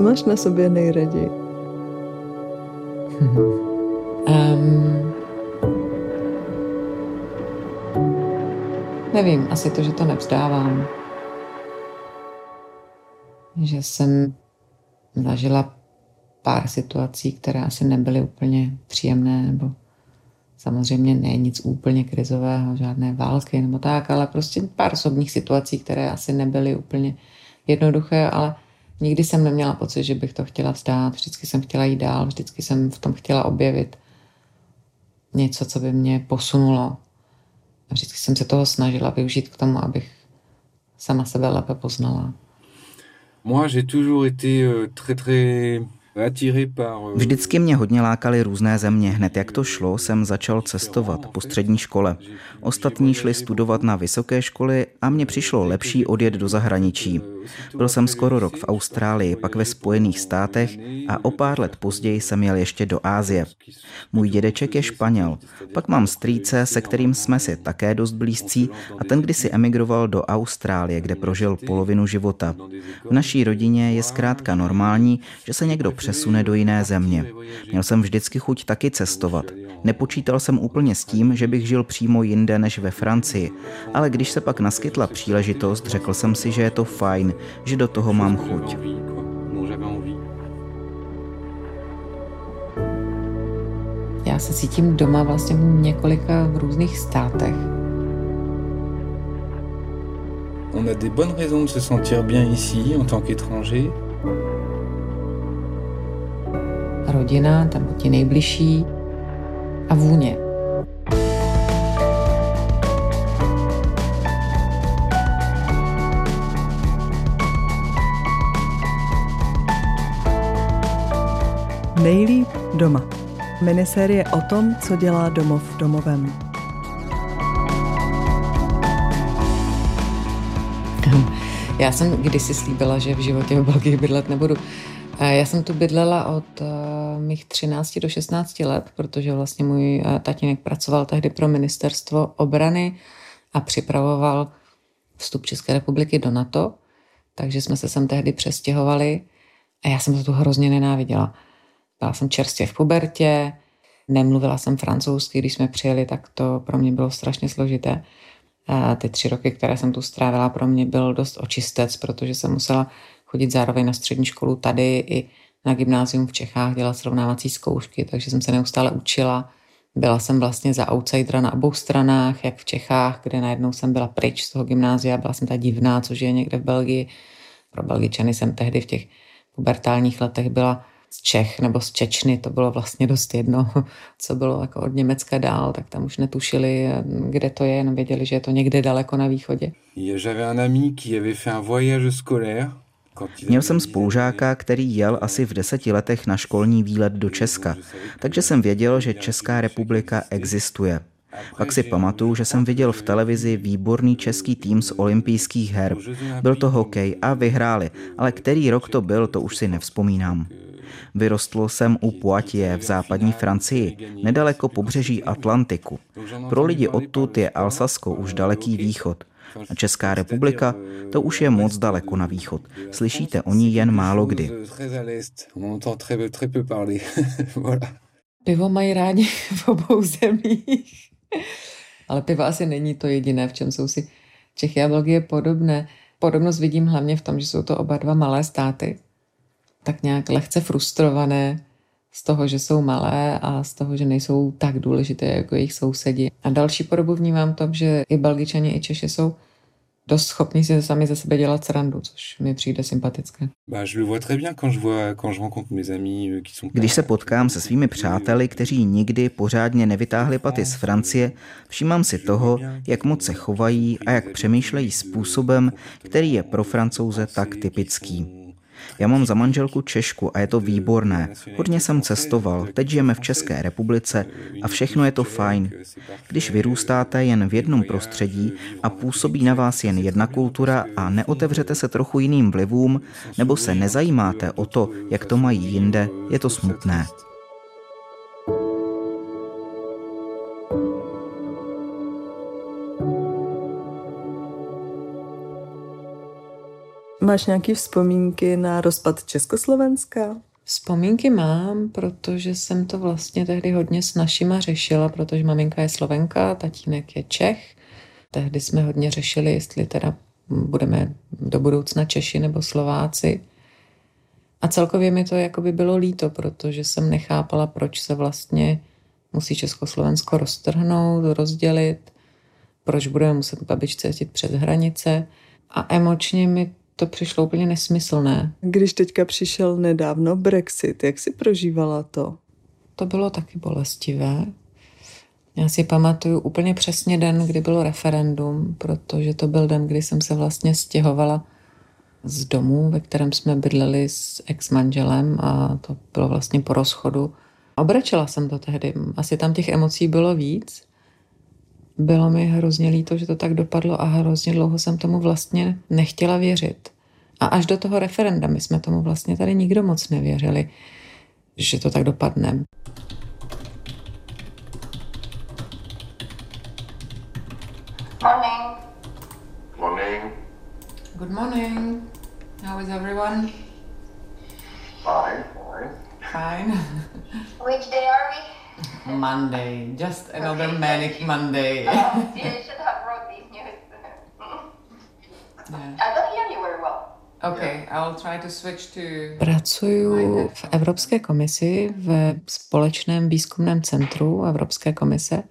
Co máš na sobě nejraději? um, nevím, asi to, že to nevzdávám. Že jsem zažila pár situací, které asi nebyly úplně příjemné, nebo samozřejmě ne nic úplně krizového, žádné války nebo tak, ale prostě pár osobních situací, které asi nebyly úplně jednoduché, ale nikdy jsem neměla pocit, že bych to chtěla vzdát. Vždycky jsem chtěla jít dál, vždycky jsem v tom chtěla objevit něco, co by mě posunulo. A vždycky jsem se toho snažila využít k tomu, abych sama sebe lépe poznala. Moi, j'ai toujours été euh, Euh, Vždycky mě hodně lákaly různé země. Hned jak to šlo, jsem začal cestovat po střední škole. Ostatní šli studovat na vysoké školy a mně přišlo lepší odjet do zahraničí. Byl jsem skoro rok v Austrálii, pak ve Spojených státech a o pár let později jsem jel ještě do Ázie. Můj dědeček je Španěl, pak mám strýce, se kterým jsme si také dost blízcí a ten kdysi emigroval do Austrálie, kde prožil polovinu života. V naší rodině je zkrátka normální, že se někdo přesune do jiné země. Měl jsem vždycky chuť taky cestovat. Nepočítal jsem úplně s tím, že bych žil přímo jinde než ve Francii, ale když se pak naskytla příležitost, řekl jsem si, že je to fajn, že do toho mám chuť. Já se cítím doma vlastně v několika různých státech. On a des bonnes raisons de se sentir bien ici en tant qu'étranger. Rodina, tam ti nejbližší a vůně. Nejlíp doma. Minisérie o tom, co dělá domov domovem. Já jsem kdysi slíbila, že v životě v Belgii bydlet nebudu. Já jsem tu bydlela od uh, mých 13 do 16 let, protože vlastně můj uh, tatínek pracoval tehdy pro ministerstvo obrany a připravoval vstup České republiky do NATO, takže jsme se sem tehdy přestěhovali a já jsem to tu hrozně nenáviděla. Byla jsem čerstvě v pubertě, nemluvila jsem francouzsky, když jsme přijeli, tak to pro mě bylo strašně složité. A ty tři roky, které jsem tu strávila, pro mě byl dost očistec, protože jsem musela chodit zároveň na střední školu tady i na gymnázium v Čechách, dělat srovnávací zkoušky, takže jsem se neustále učila. Byla jsem vlastně za outsidera na obou stranách, jak v Čechách, kde najednou jsem byla pryč z toho gymnázia, byla jsem ta divná, což je někde v Belgii. Pro Belgičany jsem tehdy v těch pubertálních letech byla z Čech nebo z Čečny, to bylo vlastně dost jedno, co bylo jako od Německa dál, tak tam už netušili, kde to je, jenom věděli, že je to někde daleko na východě. Měl jsem spolužáka, který jel asi v deseti letech na školní výlet do Česka, takže jsem věděl, že Česká republika existuje. Pak si pamatuju, že jsem viděl v televizi výborný český tým z olympijských her. Byl to hokej a vyhráli, ale který rok to byl, to už si nevzpomínám. Vyrostl jsem u Poitiers v západní Francii, nedaleko pobřeží Atlantiku. Pro lidi odtud je Alsasko už daleký východ. A Česká republika, to už je moc daleko na východ. Slyšíte o ní jen málo kdy. Pivo mají rádi v obou zemích. Ale pivo asi není to jediné, v čem jsou si Čechy a Belgie podobné. Podobnost vidím hlavně v tom, že jsou to oba dva malé státy. Tak nějak lehce frustrované z toho, že jsou malé a z toho, že nejsou tak důležité jako jejich sousedi. A další podobu vnímám to, že i Belgičani, i Češi jsou dost schopní si sami ze sebe dělat srandu, což mi přijde sympatické. Když se potkám se svými přáteli, kteří nikdy pořádně nevytáhli paty z Francie, všímám si toho, jak moc se chovají a jak přemýšlejí způsobem, který je pro francouze tak typický. Já mám za manželku Češku a je to výborné. Hodně jsem cestoval, teď žijeme v České republice a všechno je to fajn. Když vyrůstáte jen v jednom prostředí a působí na vás jen jedna kultura a neotevřete se trochu jiným vlivům, nebo se nezajímáte o to, jak to mají jinde, je to smutné. Máš nějaké vzpomínky na rozpad Československa? Vzpomínky mám, protože jsem to vlastně tehdy hodně s našima řešila, protože maminka je Slovenka, tatínek je Čech. Tehdy jsme hodně řešili, jestli teda budeme do budoucna Češi nebo Slováci. A celkově mi to jakoby bylo líto, protože jsem nechápala, proč se vlastně musí Československo roztrhnout, rozdělit, proč budeme muset babičce jezdit přes hranice. A emočně mi to přišlo úplně nesmyslné. Když teďka přišel nedávno Brexit, jak si prožívala to? To bylo taky bolestivé. Já si pamatuju úplně přesně den, kdy bylo referendum, protože to byl den, kdy jsem se vlastně stěhovala z domu, ve kterém jsme bydleli s ex-manželem a to bylo vlastně po rozchodu. Obrečela jsem to tehdy. Asi tam těch emocí bylo víc. Bylo mi hrozně líto, že to tak dopadlo a hrozně dlouho jsem tomu vlastně nechtěla věřit. A až do toho referenda my jsme tomu vlastně tady nikdo moc nevěřili, že to tak dopadne. Morning. Morning. Good morning. How is everyone? Fine, fine. Fine. Which day are we? Monday. Just another manic Monday. Oh, you should have wrote these news. Yeah. I don't hear you very well. Okay, I'll try to switch to... Pracuju v Evropské komisi v společném výzkumném centru Evropské komise,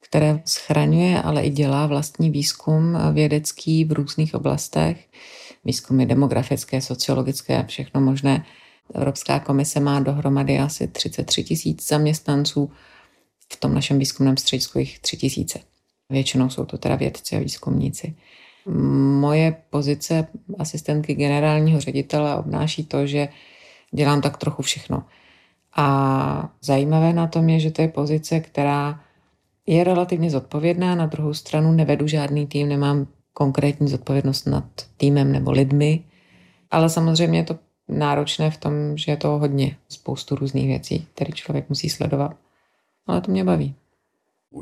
které schraňuje, ale i dělá vlastní výzkum vědecký v různých oblastech, výzkumy demografické, sociologické a všechno možné. Evropská komise má dohromady asi 33 tisíc zaměstnanců, v tom našem výzkumném středisku jich 3 tisíce. Většinou jsou to teda vědci a výzkumníci. Moje pozice asistentky generálního ředitele obnáší to, že dělám tak trochu všechno. A zajímavé na tom je, že to je pozice, která je relativně zodpovědná, na druhou stranu nevedu žádný tým, nemám konkrétní zodpovědnost nad týmem nebo lidmi, ale samozřejmě je to náročné v tom, že je to hodně spoustu různých věcí, které člověk musí sledovat. Ale to mě baví.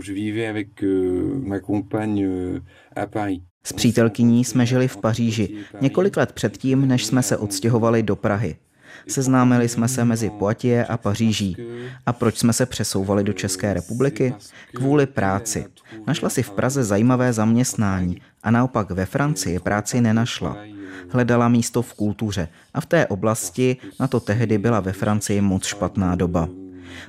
Je vivais avec euh, ma compagne euh, à Paris. S přítelkyní jsme žili v Paříži několik let předtím, než jsme se odstěhovali do Prahy. Seznámili jsme se mezi Poitiers a Paříží. A proč jsme se přesouvali do České republiky? Kvůli práci. Našla si v Praze zajímavé zaměstnání a naopak ve Francii práci nenašla. Hledala místo v kultuře a v té oblasti na to tehdy byla ve Francii moc špatná doba.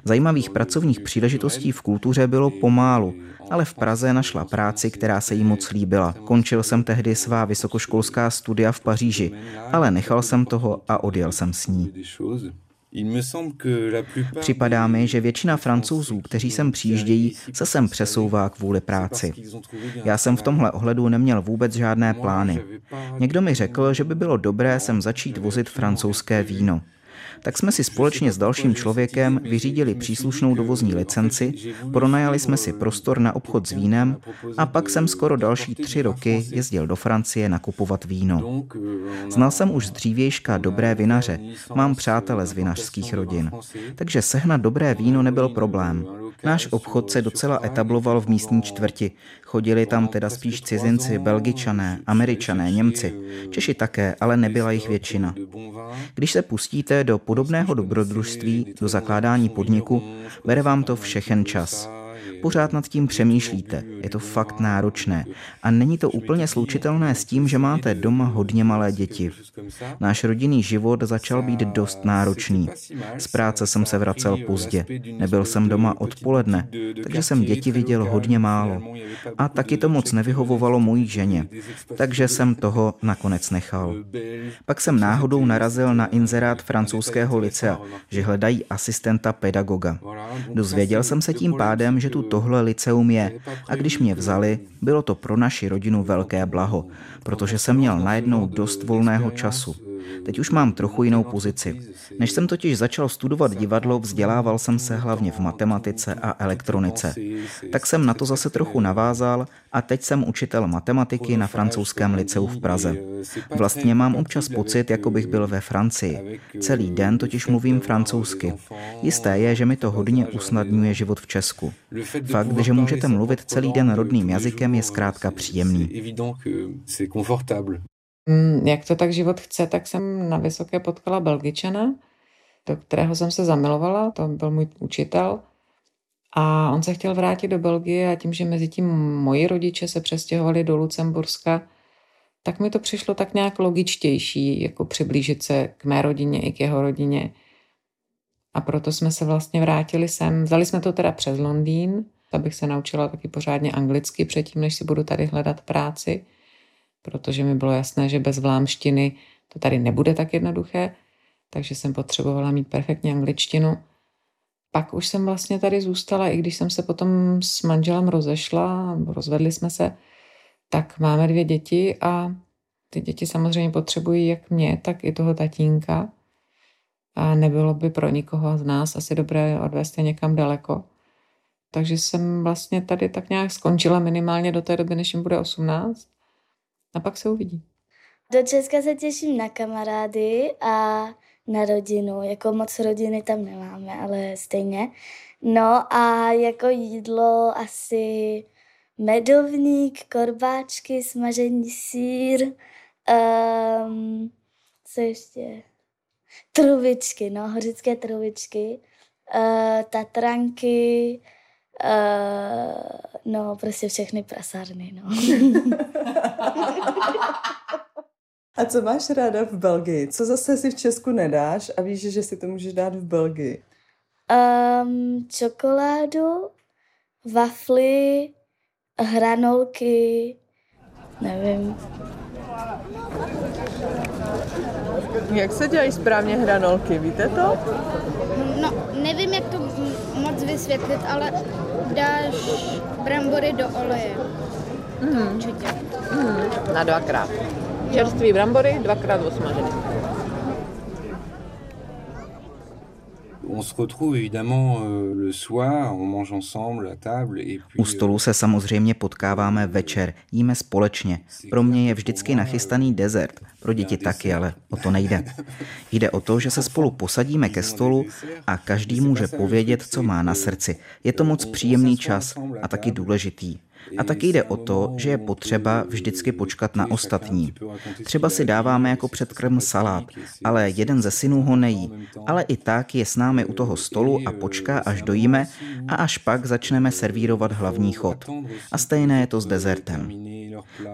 Zajímavých pracovních příležitostí v kultuře bylo pomálu, ale v Praze našla práci, která se jí moc líbila. Končil jsem tehdy svá vysokoškolská studia v Paříži, ale nechal jsem toho a odjel jsem s ní. Připadá mi, že většina francouzů, kteří sem přijíždějí, se sem přesouvá kvůli práci. Já jsem v tomhle ohledu neměl vůbec žádné plány. Někdo mi řekl, že by bylo dobré sem začít vozit francouzské víno tak jsme si společně s dalším člověkem vyřídili příslušnou dovozní licenci, pronajali jsme si prostor na obchod s vínem a pak jsem skoro další tři roky jezdil do Francie nakupovat víno. Znal jsem už z dřívějška dobré vinaře, mám přátele z vinařských rodin, takže sehnat dobré víno nebyl problém. Náš obchod se docela etabloval v místní čtvrti. Chodili tam teda spíš cizinci, belgičané, američané, Němci. Češi také, ale nebyla jich většina. Když se pustíte do podobného dobrodružství, do zakládání podniku, bere vám to všechen čas pořád nad tím přemýšlíte. Je to fakt náročné. A není to úplně slučitelné s tím, že máte doma hodně malé děti. Náš rodinný život začal být dost náročný. Z práce jsem se vracel pozdě. Nebyl jsem doma odpoledne, takže jsem děti viděl hodně málo. A taky to moc nevyhovovalo mojí ženě. Takže jsem toho nakonec nechal. Pak jsem náhodou narazil na inzerát francouzského licea, že hledají asistenta pedagoga. Dozvěděl jsem se tím pádem, že tu tohle liceum je. A když mě vzali, bylo to pro naši rodinu velké blaho, protože jsem měl najednou dost volného času. Teď už mám trochu jinou pozici. Než jsem totiž začal studovat divadlo, vzdělával jsem se hlavně v matematice a elektronice. Tak jsem na to zase trochu navázal a teď jsem učitel matematiky na francouzském liceu v Praze. Vlastně mám občas pocit, jako bych byl ve Francii. Celý den totiž mluvím francouzsky. Jisté je, že mi to hodně usnadňuje život v Česku. Fakt, že můžete mluvit celý den rodným jazykem, je zkrátka příjemný. Mm, jak to tak život chce, tak jsem na Vysoké potkala Belgičana, do kterého jsem se zamilovala, to byl můj učitel. A on se chtěl vrátit do Belgie a tím, že mezi tím moji rodiče se přestěhovali do Lucemburska, tak mi to přišlo tak nějak logičtější, jako přiblížit se k mé rodině i k jeho rodině. A proto jsme se vlastně vrátili sem. Vzali jsme to teda přes Londýn, abych se naučila taky pořádně anglicky předtím, než si budu tady hledat práci, protože mi bylo jasné, že bez vlámštiny to tady nebude tak jednoduché, takže jsem potřebovala mít perfektní angličtinu. Pak už jsem vlastně tady zůstala, i když jsem se potom s manželem rozešla, rozvedli jsme se, tak máme dvě děti a ty děti samozřejmě potřebují jak mě, tak i toho tatínka. A nebylo by pro nikoho z nás asi dobré odvést je někam daleko. Takže jsem vlastně tady tak nějak skončila minimálně do té doby, než jim bude 18. A pak se uvidí. Do Česka se těším na kamarády a na rodinu. Jako moc rodiny tam nemáme, ale stejně. No a jako jídlo asi medovník, korbáčky, smažený sír, um, co ještě? Trubičky, no, hořické trubičky, uh, tatranky, uh, no, prostě všechny prasárny, no. a co máš ráda v Belgii? Co zase si v Česku nedáš a víš, že si to můžeš dát v Belgii? Um, čokoládu, wafly, hranolky, nevím. Jak se dělají správně hranolky, víte to? No, nevím, jak to moc vysvětlit, ale dáš brambory do oleje. Mm. Určitě. Mm. Na dvakrát. Čerstvý brambory, dvakrát osmažený. U stolu se samozřejmě potkáváme večer, jíme společně. Pro mě je vždycky nachystaný dezert, pro děti taky, ale o to nejde. Jde o to, že se spolu posadíme ke stolu a každý může povědět, co má na srdci. Je to moc příjemný čas a taky důležitý. A taky jde o to, že je potřeba vždycky počkat na ostatní. Třeba si dáváme jako předkrm salát, ale jeden ze synů ho nejí. Ale i tak je s námi u toho stolu a počká, až dojíme a až pak začneme servírovat hlavní chod. A stejné je to s dezertem.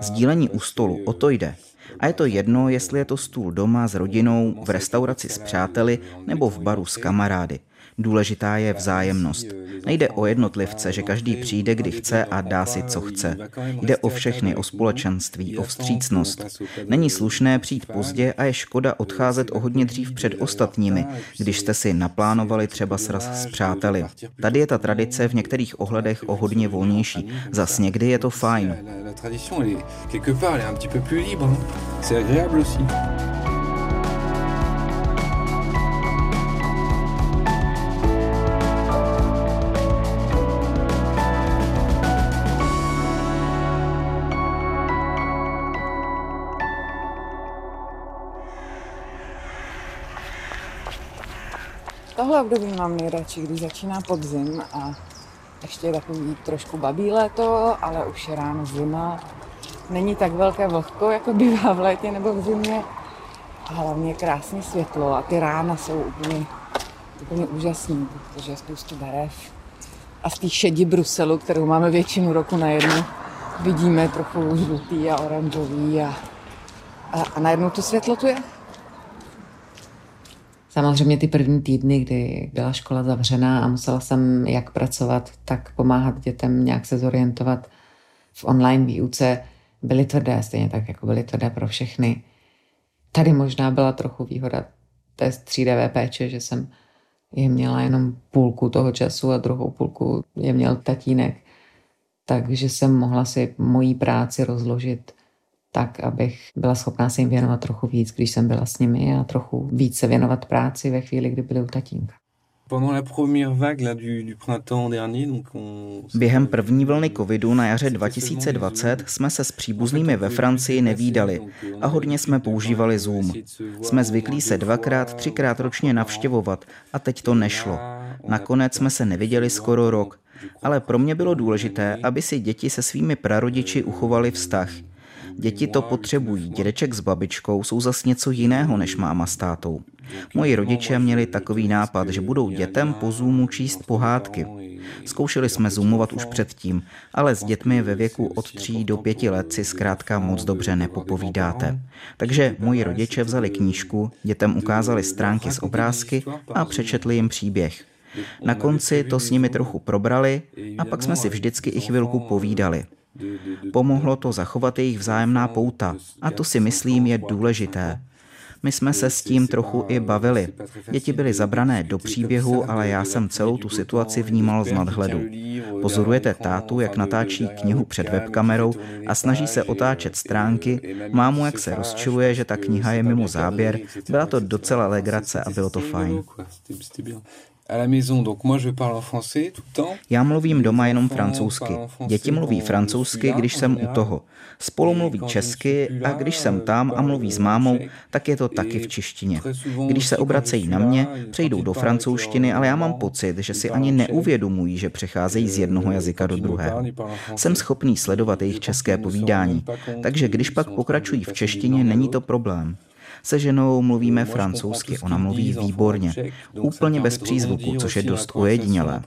Sdílení u stolu, o to jde. A je to jedno, jestli je to stůl doma s rodinou, v restauraci s přáteli nebo v baru s kamarády. Důležitá je vzájemnost. Nejde o jednotlivce, že každý přijde, kdy chce a dá si, co chce. Jde o všechny, o společenství, o vstřícnost. Není slušné přijít pozdě a je škoda odcházet o hodně dřív před ostatními, když jste si naplánovali třeba sraz s přáteli. Tady je ta tradice v některých ohledech o hodně volnější. Zas někdy je to fajn. C'est agréable aussi. Tohle období mám nejradši, když začíná podzim a ještě je takový trošku babí léto, ale už je ráno zima. Není tak velké vlhko, jako bývá v létě nebo v zimě. A hlavně krásné světlo a ty rána jsou úplně, úplně úžasný, protože je spoustu barev. A z té šedi Bruselu, kterou máme většinu roku na jednu, vidíme trochu žlutý a oranžový a, a, a najednou to světlo tu je. Samozřejmě ty první týdny, kdy byla škola zavřená a musela jsem jak pracovat, tak pomáhat dětem nějak se zorientovat v online výuce, byly tvrdé, stejně tak jako byly tvrdé pro všechny. Tady možná byla trochu výhoda té střídavé péče, že jsem je měla jenom půlku toho času a druhou půlku je měl tatínek. Takže jsem mohla si mojí práci rozložit tak, abych byla schopná se jim věnovat trochu víc, když jsem byla s nimi a trochu víc se věnovat práci ve chvíli, kdy byli u tatínka. Během první vlny covidu na jaře 2020 jsme se s příbuznými ve Francii nevídali a hodně jsme používali Zoom. Jsme zvyklí se dvakrát, třikrát ročně navštěvovat a teď to nešlo. Nakonec jsme se neviděli skoro rok, ale pro mě bylo důležité, aby si děti se svými prarodiči uchovali vztah – Děti to potřebují, dědeček s babičkou jsou zas něco jiného než máma s tátou. Moji rodiče měli takový nápad, že budou dětem po Zoomu číst pohádky. Zkoušeli jsme zoomovat už předtím, ale s dětmi ve věku od 3 do 5 let si zkrátka moc dobře nepopovídáte. Takže moji rodiče vzali knížku, dětem ukázali stránky s obrázky a přečetli jim příběh. Na konci to s nimi trochu probrali a pak jsme si vždycky i chvilku povídali. Pomohlo to zachovat jejich vzájemná pouta a to si myslím je důležité. My jsme se s tím trochu i bavili. Děti byly zabrané do příběhu, ale já jsem celou tu situaci vnímal z nadhledu. Pozorujete tátu, jak natáčí knihu před webkamerou a snaží se otáčet stránky, mámu, jak se rozčiluje, že ta kniha je mimo záběr. Byla to docela legrace a bylo to fajn. Já mluvím doma jenom francouzsky. Děti mluví francouzsky, když jsem u toho. Spolu mluví česky a když jsem tam a mluví s mámou, tak je to taky v češtině. Když se obracejí na mě, přejdou do francouzštiny, ale já mám pocit, že si ani neuvědomují, že přecházejí z jednoho jazyka do druhého. Jsem schopný sledovat jejich české povídání, takže když pak pokračují v češtině, není to problém. Se ženou mluvíme francouzsky, ona mluví výborně, úplně bez přízvuku, což je dost ojedinělé.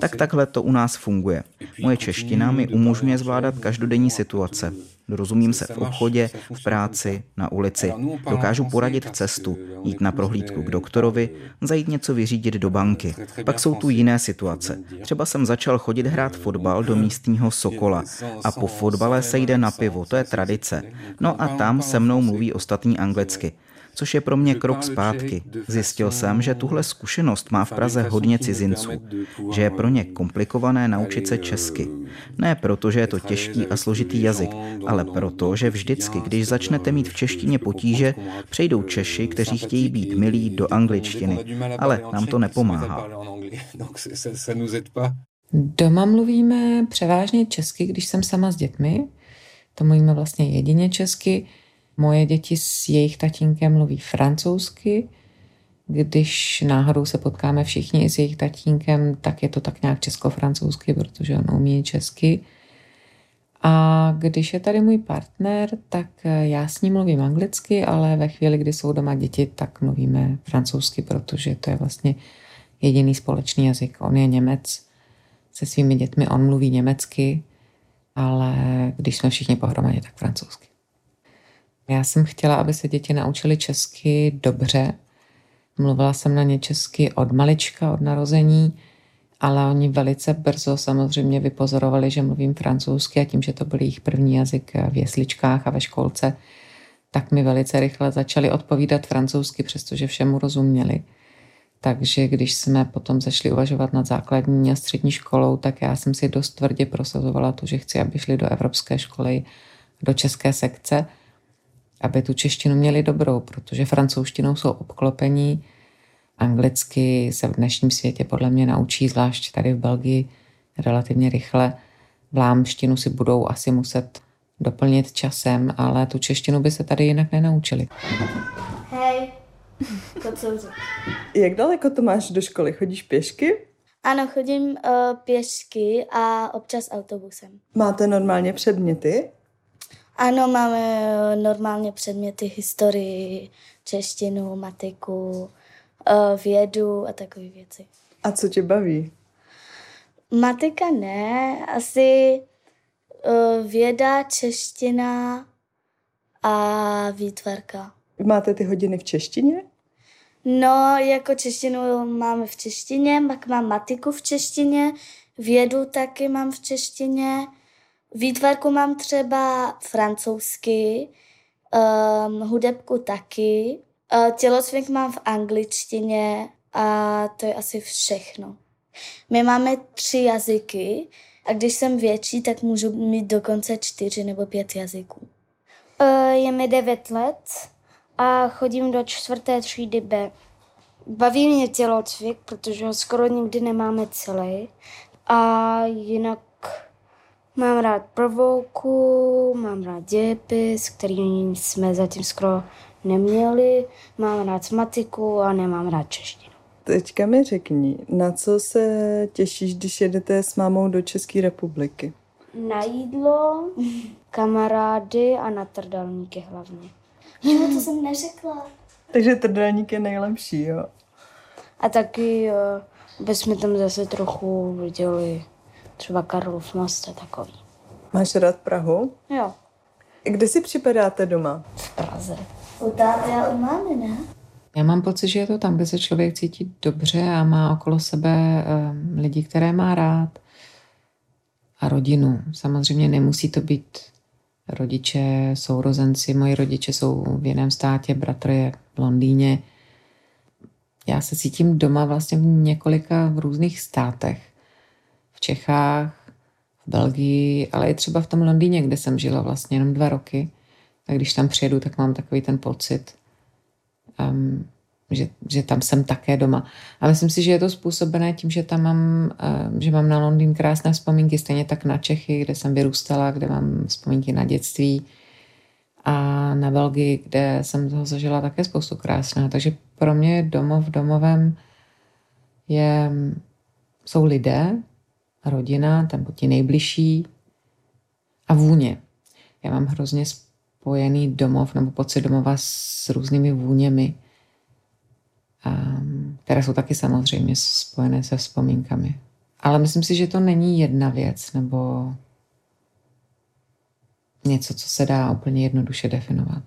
Tak takhle to u nás funguje. Moje čeština mi umožňuje zvládat každodenní situace. Rozumím se v obchodě, v práci, na ulici. Dokážu poradit cestu, jít na prohlídku k doktorovi, zajít něco vyřídit do banky. Pak jsou tu jiné situace. Třeba jsem začal chodit hrát fotbal do místního Sokola a po fotbale se jde na pivo, to je tradice. No a tam se mnou mluví ostatní anglicky což je pro mě krok zpátky. Zjistil jsem, že tuhle zkušenost má v Praze hodně cizinců, že je pro ně komplikované naučit se česky. Ne proto, že je to těžký a složitý jazyk, ale proto, že vždycky, když začnete mít v češtině potíže, přejdou Češi, kteří chtějí být milí do angličtiny, ale nám to nepomáhá. Doma mluvíme převážně česky, když jsem sama s dětmi. To mluvíme vlastně jedině česky. Moje děti s jejich tatínkem mluví francouzsky. Když náhodou se potkáme všichni s jejich tatínkem, tak je to tak nějak česko-francouzsky, protože on umí česky. A když je tady můj partner, tak já s ním mluvím anglicky, ale ve chvíli, kdy jsou doma děti, tak mluvíme francouzsky, protože to je vlastně jediný společný jazyk. On je Němec se svými dětmi, on mluví německy, ale když jsme všichni pohromadě, tak francouzsky. Já jsem chtěla, aby se děti naučili česky dobře. Mluvila jsem na ně česky od malička, od narození, ale oni velice brzo samozřejmě vypozorovali, že mluvím francouzsky a tím, že to byl jejich první jazyk v jesličkách a ve školce, tak mi velice rychle začali odpovídat francouzsky, přestože všemu rozuměli. Takže když jsme potom zašli uvažovat nad základní a střední školou, tak já jsem si dost tvrdě prosazovala to, že chci, aby šli do evropské školy, do české sekce, aby tu češtinu měli dobrou, protože francouzštinou jsou obklopení, anglicky se v dnešním světě podle mě naučí, zvlášť tady v Belgii, relativně rychle. Vlámštinu si budou asi muset doplnit časem, ale tu češtinu by se tady jinak nenaučili. Hej, kocouře. Jak daleko to máš do školy? Chodíš pěšky? Ano, chodím uh, pěšky a občas autobusem. Máte normálně předměty? Ano, máme eh, normálně předměty historii, češtinu, matiku, eh, vědu a takové věci. A co tě baví? Matika ne, asi eh, věda, čeština a výtvarka. Máte ty hodiny v češtině? No, jako češtinu máme v češtině, pak mám matiku v češtině, vědu taky mám v češtině, Výtvarku mám třeba francouzsky, um, hudebku taky, uh, tělocvik mám v angličtině a to je asi všechno. My máme tři jazyky a když jsem větší, tak můžu mít dokonce čtyři nebo pět jazyků. Uh, je mi devět let a chodím do čtvrté třídy B. Baví mě tělocvik, protože ho skoro nikdy nemáme celý. A jinak Mám rád provouku, mám rád dějepis, který jsme zatím skoro neměli, mám rád matiku a nemám rád češtinu. Teďka mi řekni, na co se těšíš, když jedete s mámou do České republiky? Na jídlo, kamarády a na trdelníky hlavně. Jo, to jsem neřekla. Takže trdelník je nejlepší, jo? A taky uh, bychom tam zase trochu viděli třeba Karlov most a takový. Máš rád Prahu? Jo, Kde si připadáte doma? v Praze. U táty a u mámy, ne? Já mám pocit, že je to tam, kde se člověk cítí dobře a má okolo sebe um, lidi, které má rád a rodinu. Samozřejmě nemusí to být rodiče, sourozenci. Moji rodiče jsou v jiném státě, bratr je v Londýně. Já se cítím doma vlastně v několika v různých státech. V Čechách, v Belgii, ale i třeba v tom Londýně, kde jsem žila vlastně jenom dva roky. A když tam přijedu, tak mám takový ten pocit, um, že, že tam jsem také doma. A myslím si, že je to způsobené tím, že tam mám, um, že mám na Londýn krásné vzpomínky, stejně tak na Čechy, kde jsem vyrůstala, kde mám vzpomínky na dětství a na Belgii, kde jsem toho zažila také spoustu krásného. Takže pro mě domov domovem je, jsou lidé, rodina, tam ti nejbližší a vůně. Já mám hrozně spojený domov nebo pocit domova s různými vůněmi, um, které jsou taky samozřejmě spojené se vzpomínkami. Ale myslím si, že to není jedna věc nebo něco, co se dá úplně jednoduše definovat.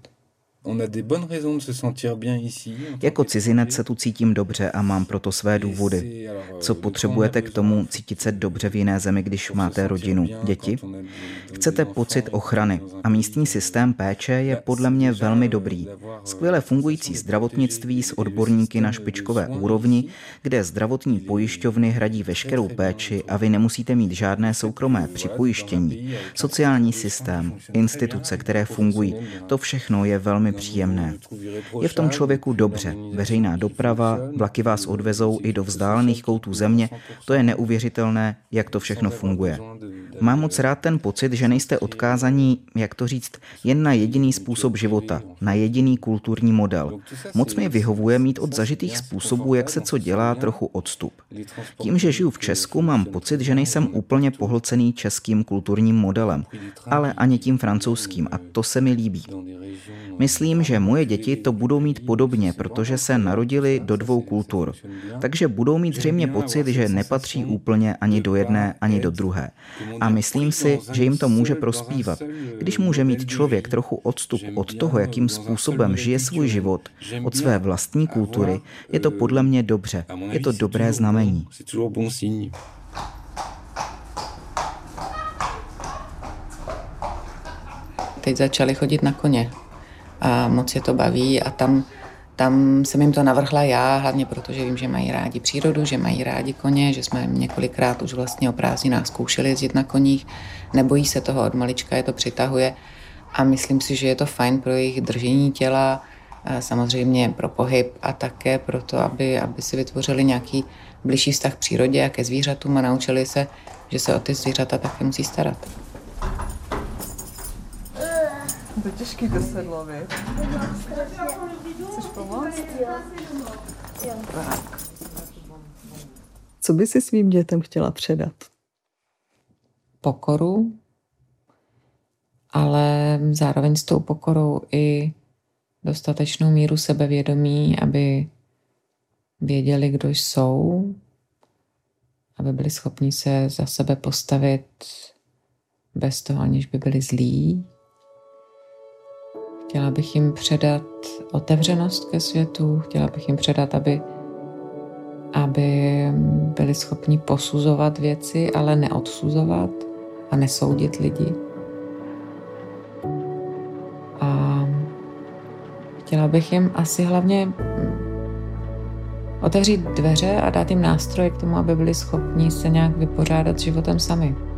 Jako cizinec se tu cítím dobře a mám proto své důvody. Co potřebujete k tomu cítit se dobře v jiné zemi, když máte rodinu, děti? Chcete pocit ochrany a místní systém péče je podle mě velmi dobrý. Skvěle fungující zdravotnictví s odborníky na špičkové úrovni, kde zdravotní pojišťovny hradí veškerou péči a vy nemusíte mít žádné soukromé připojištění. Sociální systém, instituce, které fungují, to všechno je velmi příjemné. Je v tom člověku dobře. Veřejná doprava, vlaky vás odvezou i do vzdálených koutů země. To je neuvěřitelné, jak to všechno funguje. Mám moc rád ten pocit, že nejste odkázaní, jak to říct, jen na jediný způsob života, na jediný kulturní model. Moc mi vyhovuje mít od zažitých způsobů, jak se co dělá, trochu odstup. Tím, že žiju v Česku, mám pocit, že nejsem úplně pohlcený českým kulturním modelem, ale ani tím francouzským a to se mi líbí. Myslím, že moje děti to budou mít podobně, protože se narodili do dvou kultur. Takže budou mít zřejmě pocit, že nepatří úplně ani do jedné, ani do druhé. A myslím si, že jim to může prospívat. Když může mít člověk trochu odstup od toho, jakým způsobem žije svůj život, od své vlastní kultury, je to podle mě dobře. Je to dobré znamení. Teď začali chodit na koně a moc je to baví a tam, tam jsem jim to navrhla já, hlavně proto, že vím, že mají rádi přírodu, že mají rádi koně, že jsme několikrát už vlastně o prázdninách zkoušeli jezdit na koních, nebojí se toho od malička, je to přitahuje a myslím si, že je to fajn pro jejich držení těla, samozřejmě pro pohyb a také pro to, aby, aby si vytvořili nějaký blížší vztah k přírodě a ke zvířatům a naučili se, že se o ty zvířata také musí starat. To těžký to sedlo, viď? Chceš pomoct? Tak. Co by si svým dětem chtěla předat? pokoru, ale zároveň s tou pokorou i dostatečnou míru sebevědomí, aby věděli, kdo jsou, aby byli schopni se za sebe postavit bez toho, aniž by byli zlí. Chtěla bych jim předat otevřenost ke světu, chtěla bych jim předat, aby, aby byli schopni posuzovat věci, ale neodsuzovat a nesoudit lidi. A chtěla bych jim asi hlavně otevřít dveře a dát jim nástroje k tomu, aby byli schopni se nějak vypořádat s životem sami.